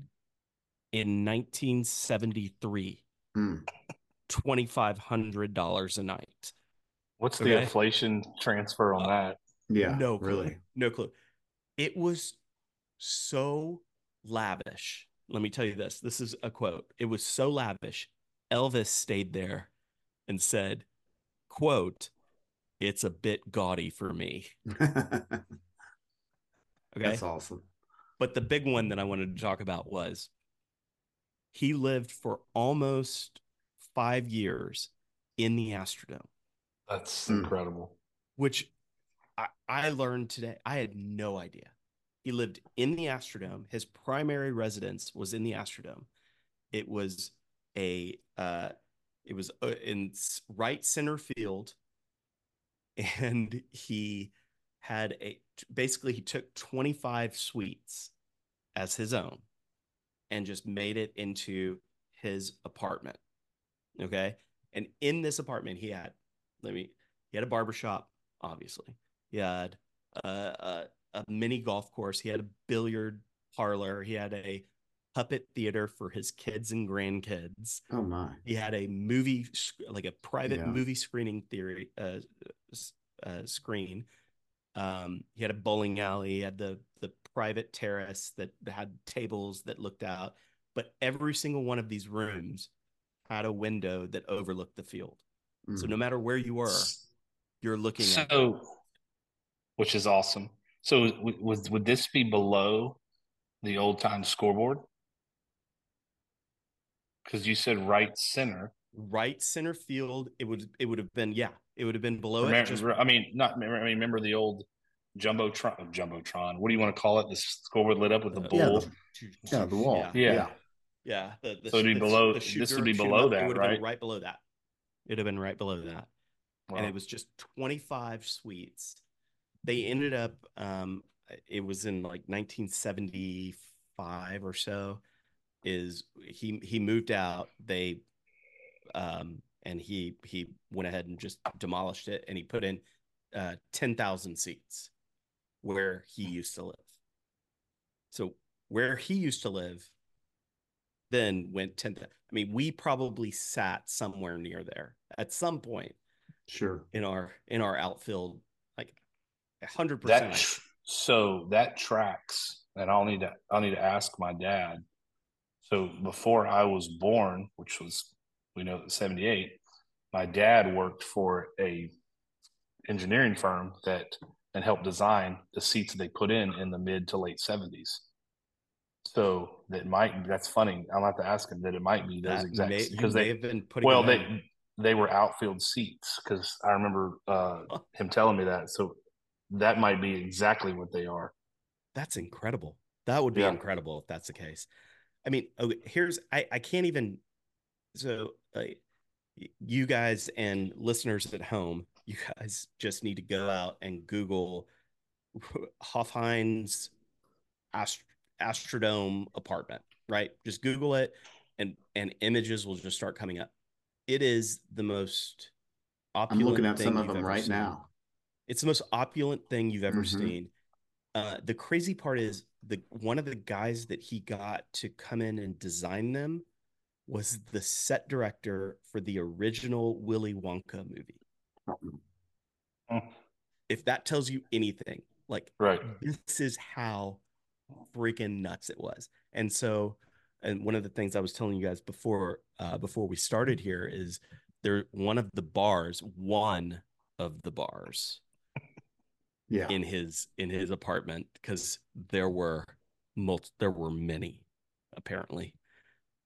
in 1973. Hmm. twenty five hundred dollars a night. What's the Okay. inflation transfer on Uh, that? yeah, no clue. really. No clue. It was so lavish. Let me tell you this. This is a quote. It was so lavish. Elvis stayed there and said, quote, it's a bit gaudy for me. Okay. That's awesome. But the big one that I wanted to talk about was he lived for almost five years in the Astrodome. That's Hmm. incredible. which I, I learned today. I had no idea. He lived in the Astrodome. His primary residence was in the Astrodome. It was a uh, it was uh, in right center field, and he had a basically he took 25 suites as his own and just made it into his apartment. Okay. And in this apartment, he had, let me, he had a barber shop, obviously. He had a, a, a mini golf course. He had a billiard parlor. He had a puppet theater for his kids and grandkids. Oh my. He had a movie, like a private Yeah. movie screening theory uh, uh, screen. Um, he had a bowling alley. He had the the private terrace that had tables that looked out. But every single one of these rooms had a window that overlooked the field. So Mm. no matter where you were, you're looking at. So, which is awesome. So, w- was would this be below the old time scoreboard? Because you said right center. right center field. It would it would have been yeah. It would have been below it. Remember, Just I mean, not. I mean, remember the old jumbotron? Jumbotron. What do you want to call it? The scoreboard lit up with the Uh, Yeah, bull. the- Yeah, the wall. Yeah. Yeah. Yeah. Yeah, the, the, So it'd be the- below- the this would be below up, that, It would have right? been right below that. It'd have been right below that, and it was just twenty five suites. They ended up. Um, it was in like nineteen seventy five or so. Is he he moved out? They, um, and he he went ahead and just demolished it, and he put in uh ten thousand seats where he used to live. So where he used to live then went 10 I mean, we probably sat somewhere near there at some point Sure. in our in our outfield, like a hundred that percent. tr- so that tracks and i'll need to i'll need to ask my dad so before i was born which was we know 78 my dad worked for a engineering firm that and helped design the seats that they put in in the mid to late 70s so that might that's funny i'll have to ask him that it might be those That exact because they have been putting well they they were outfield seats because i remember uh him telling me that so that might be exactly what they are that's incredible. That would be Yeah. incredible if that's the case. I mean, okay, here's I I can't even. So, uh, you guys and listeners at home, you guys just need to go out and Google Hofheinz Ast- Astrodome apartment. Right, just Google it, and and images will just start coming up. It is the most opulent I'm looking at some of them right seen. now. It's the most opulent thing you've ever Mhm. seen. Uh, the crazy part is the one of the guys that he got to come in and design them was the set director for the original Willy Wonka movie. Mm. If that tells you anything, like Right. this is how freaking nuts it was. And so, and one of the things I was telling you guys before, uh, before we started here is there one of the bars, one of the bars Yeah. in his in his apartment because there were multi, there were many apparently.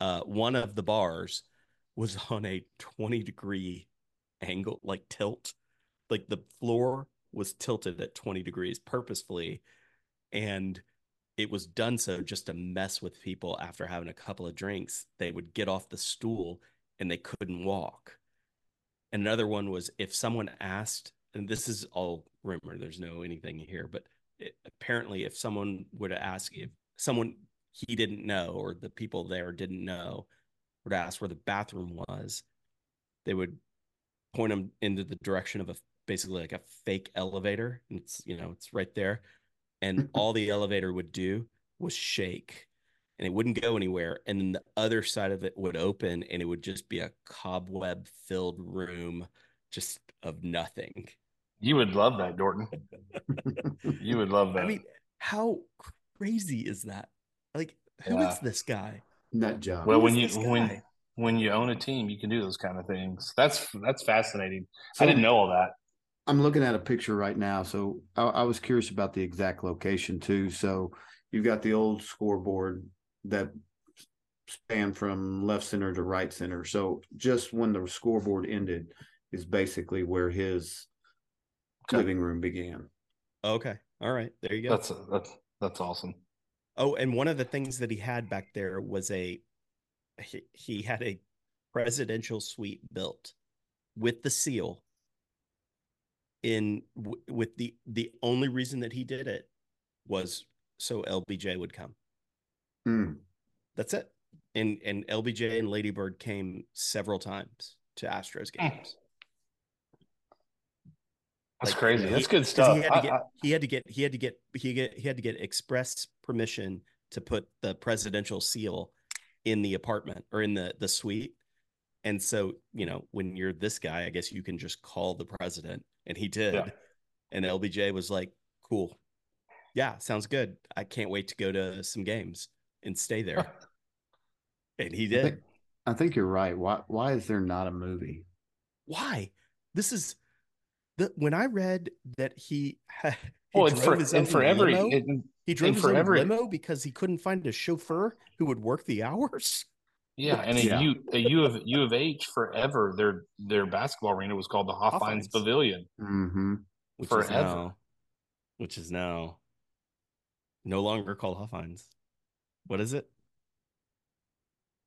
Uh, one of the bars was on a 20 degree angle, like tilt. Like the floor was tilted at 20 degrees purposefully. And it was done so just to mess with people after having a couple of drinks. They would get off the stool and they couldn't walk. Another one was if someone asked, and this is all rumor, there's no anything here, but it, apparently, if someone were to ask if someone he didn't know or the people there didn't know would ask where the bathroom was, they would point them into the direction of a basically like a fake elevator. And it's you know it's right there, and mm-hmm. all the elevator would do was shake, and it wouldn't go anywhere. And then the other side of it would open, and it would just be a cobweb filled room, just of nothing. You would love that, Dorton. You would love that. I mean, how crazy is that? Like, who is Yeah. this guy? Nut job. well, who when is you when when you own a team, you can do those kind of things. That's that's fascinating. So I didn't know all that. I'm looking at a picture right now. So I, I was curious about the exact location too. So you've got the old scoreboard that span from left center to right center. So just when the scoreboard ended is basically where his Okay. living room began. Okay, all right, there you go. That's that's that's awesome. Oh, and one of the things that he had back there was a he, he had a presidential suite built with the seal in w- with the the only reason that he did it was so LBJ would come. Hmm. That's it. And and LBJ and Ladybird came several times to Astros Hmm. games. That's Like, crazy. he- That's good 'cause stuff. He had to I- get I- he had to get he had to get he get he had to get express permission to put the presidential seal in the apartment or in the the suite. And so, you know, when you're this guy, I guess you can just call the president and he did. Yeah. And LBJ was like, "Cool. Yeah, sounds good. I can't wait to go to some games and stay there." and he I did. think, I think you're right. Why why is there not a movie? Why? This is the when I read that he, he well, and drove for his and own for every limo, and- he drove and his for own every- limo because he couldn't find a chauffeur who would work the hours. yeah, and a Yeah. U a U of U of H forever. Their their basketball arena was called the Hofheinz Hofheinz. Pavilion. Mm-hmm. Which Forever. is now, which is now no longer called Hofheinz. What is it?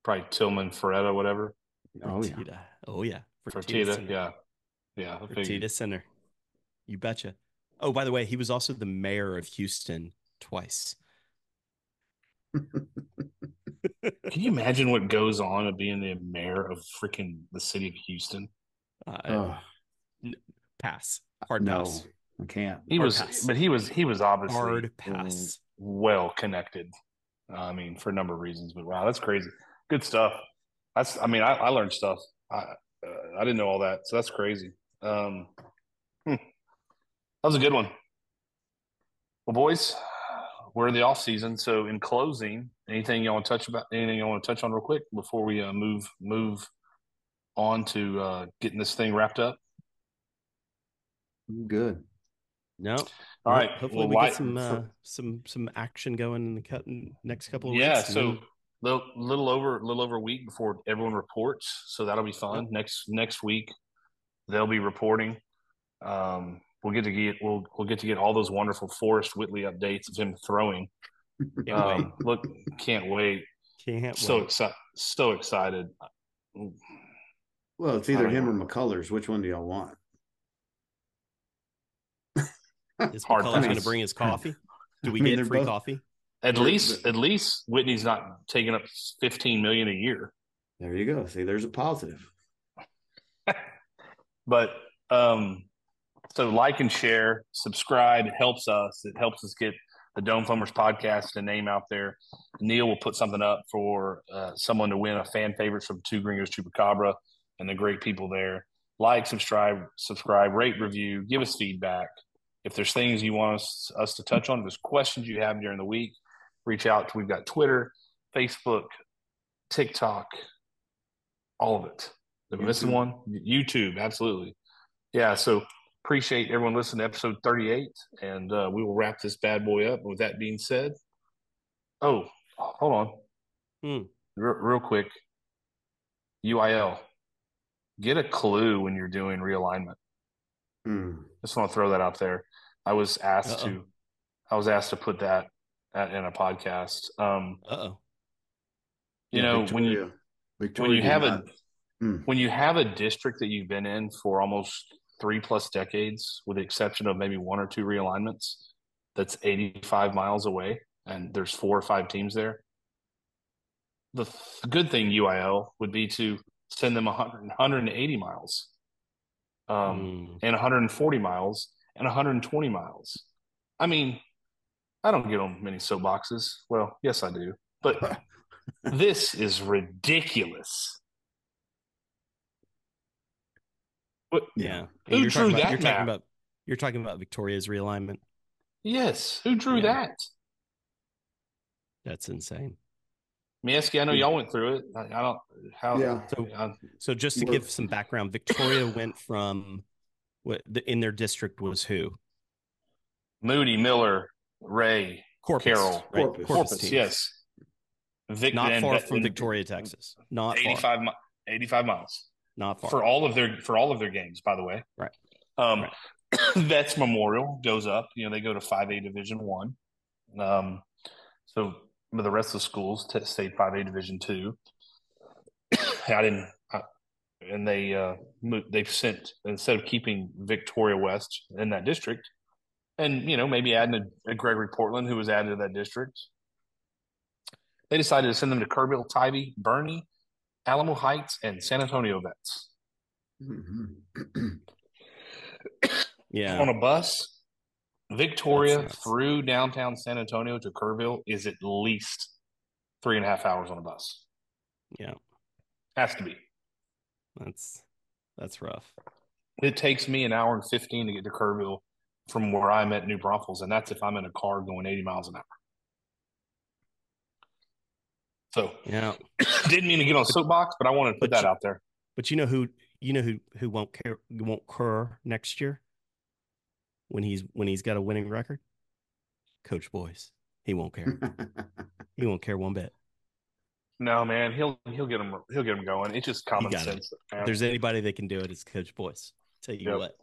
Probably Tilman Fertitta, whatever. Oh yeah. Fertitta. Oh yeah. Fertitta, Center. yeah, yeah. I figured. Fertitta Center. You betcha. Oh, by the way, he was also the mayor of Houston twice. Can you imagine what goes on of being the mayor of freaking the city of Houston? Uh, Oh, pass. Hard no, pass. I can't. He Hard was, pass. but he was he was obviously Hard pass. well connected. I mean, for a number of reasons. But wow, that's crazy. Good stuff. That's. I mean, I, I learned stuff. I uh, I didn't know all that, so that's crazy. Um, hmm. that was a good one. Well, boys, we're in the off season, so in closing, anything you want to touch about? Anything you want to touch on real quick before we uh, move move on to uh, getting this thing wrapped up? Good. No. All Well, right. Hopefully, well, we why- get some uh, for- some some action going in the cut next couple of yeah. weeks. and So then- little, little over a little over a week before everyone reports, so that'll be fun. Next next week, they'll be reporting. Um, we'll get to get we'll we'll get to get all those wonderful Forrest Whitley updates of him throwing. Can't. Um, look, can't wait. Can't So excited. So excited. Well, it's either don't him or know. McCullers. Which one do y'all want? Is hard McCullers' going to bring his coffee? Do we I mean, get free both- coffee? At They're- least, at least Whitley's not taking up fifteen million a year. There you go. See, there's a positive. But um, so like and share, subscribe. It helps us. It helps us get the Dome Foamers podcast a name out there. Neil will put something up for uh, someone to win a fan favorite from Two Gringos Chupacabra and the great people there. Like, subscribe, subscribe, rate, review, give us feedback. If there's things you want us, us to touch on, if there's questions you have during the week, reach out. We've got Twitter, Facebook, TikTok, all of it. The missing one, YouTube, absolutely. Yeah, so appreciate everyone listening to episode 38, and uh, we will wrap this bad boy up. With that being said, oh, hold on, Hmm. real, real quick. UIL, get a clue when you're doing realignment. Hmm. Just want to throw that out there. I was asked Uh-oh. to, I was asked to put that at, in a podcast. Um, Uh oh. you Yeah, know, when you Victoria- Victoria when you did have a Hmm. when you have a district that you've been in for almost three plus decades, with the exception of maybe one or two realignments, that's 85 miles away, and there's four or five teams there. The th- good thing UIL would be to send them 100, 180 miles, um, Mm. and 140 miles, and 120 miles. I mean, I don't get on many soapboxes. Well, yes, I do, but this is ridiculous. Yeah. Who you're drew talking about, that you're map? talking about you're talking about Victoria's realignment. Yes, who drew Yeah. that? That's insane. Miesky, I know y'all went through it. I, I don't how. Yeah. So- I- So just to We're- give some background, Victoria went from what the, in their district was who? Moody, Miller, Ray, Corpus. Carroll, right? Corpus. Corpus. teams. Yes, Vic, Not and- far from and Victoria, Texas. Not far. 85, mi- 85 miles Not far. for all of their for all of their games. By the way, Right. Um, Right. Vets Memorial goes up. You know, they go to five A Division One. Um, so but the rest of the schools t- stayed five A Division Two. I didn't, I, and they uh, mo- they've sent instead of keeping Victoria West in that district, and you know maybe adding a, a Gregory Portland who was added to that district. They decided to send them to Kerrville, Tivy, Boerne, Alamo Heights, and San Antonio Vets Mhm. yeah. on a bus. Victoria nuts. through downtown San Antonio to Kerrville is at least three and a half hours on a bus. Yeah. Has to be. That's that's rough. It takes me an hour and 15 to get to Kerrville from where I'm at New Braunfels, and that's if I'm in a car going 80 miles an hour. So Yeah. didn't mean to get on a soapbox, but I wanted to put But that you- out there. But you know who you know who who won't care won't cur next year when he's when he's got a winning record? Coach Boys. He won't care. he won't care one bit. No, man, he'll he'll get him he'll get him going. It's just common got it. sense. If there's anybody that can do it, it's Coach Boys. Tell you Yep. what.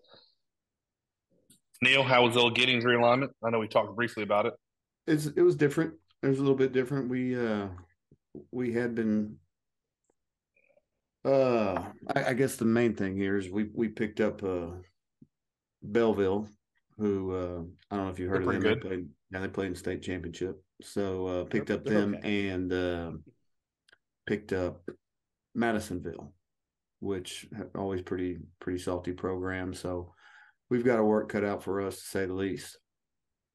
Neil, how was Ill Giddings realignment? I know we talked briefly about it. it's it was different. It was a little bit different. We uh we had been uh I, I guess the main thing here is we we picked up uh Bellville, who uh I don't know if you heard They're of them. They played yeah, they played in state championship. So uh picked They're- up them okay. and uh picked up Madisonville, which always pretty pretty salty program. So we've got a work cut out for us to say the least.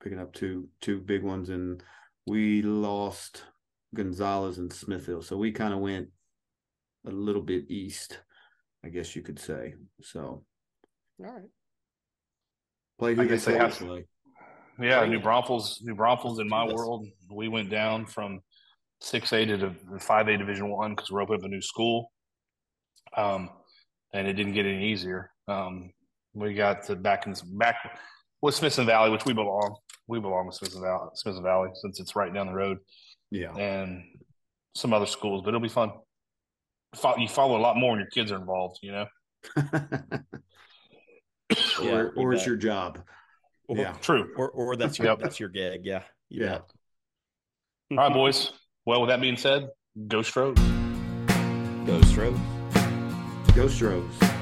Picking up two two big ones and we lost Gonzales and Smithville. So we kind of went a little bit east, I guess you could say. So All right. play I who they guess they say have- to play. Yeah, New Braunfels, New Braunfels in my Yes. world, we went down from six A to five A Division One because we're opening up a new school. Um, and it didn't get any easier. Um, we got to back in back with Smithson Valley, which we belong. We belong with Smithson Valley, Smithson Valley, since it's right down the road, Yeah. and some other schools. But it'll be fun. You follow a lot more when your kids are involved. You know, or Yeah, you or it's your job. Or, Yeah. true. or or that's your Yep. that's your gig. Yeah. You Yeah. bet. All right, boys. Well, with that being said, Go Stros. Go Stros. Go Stros.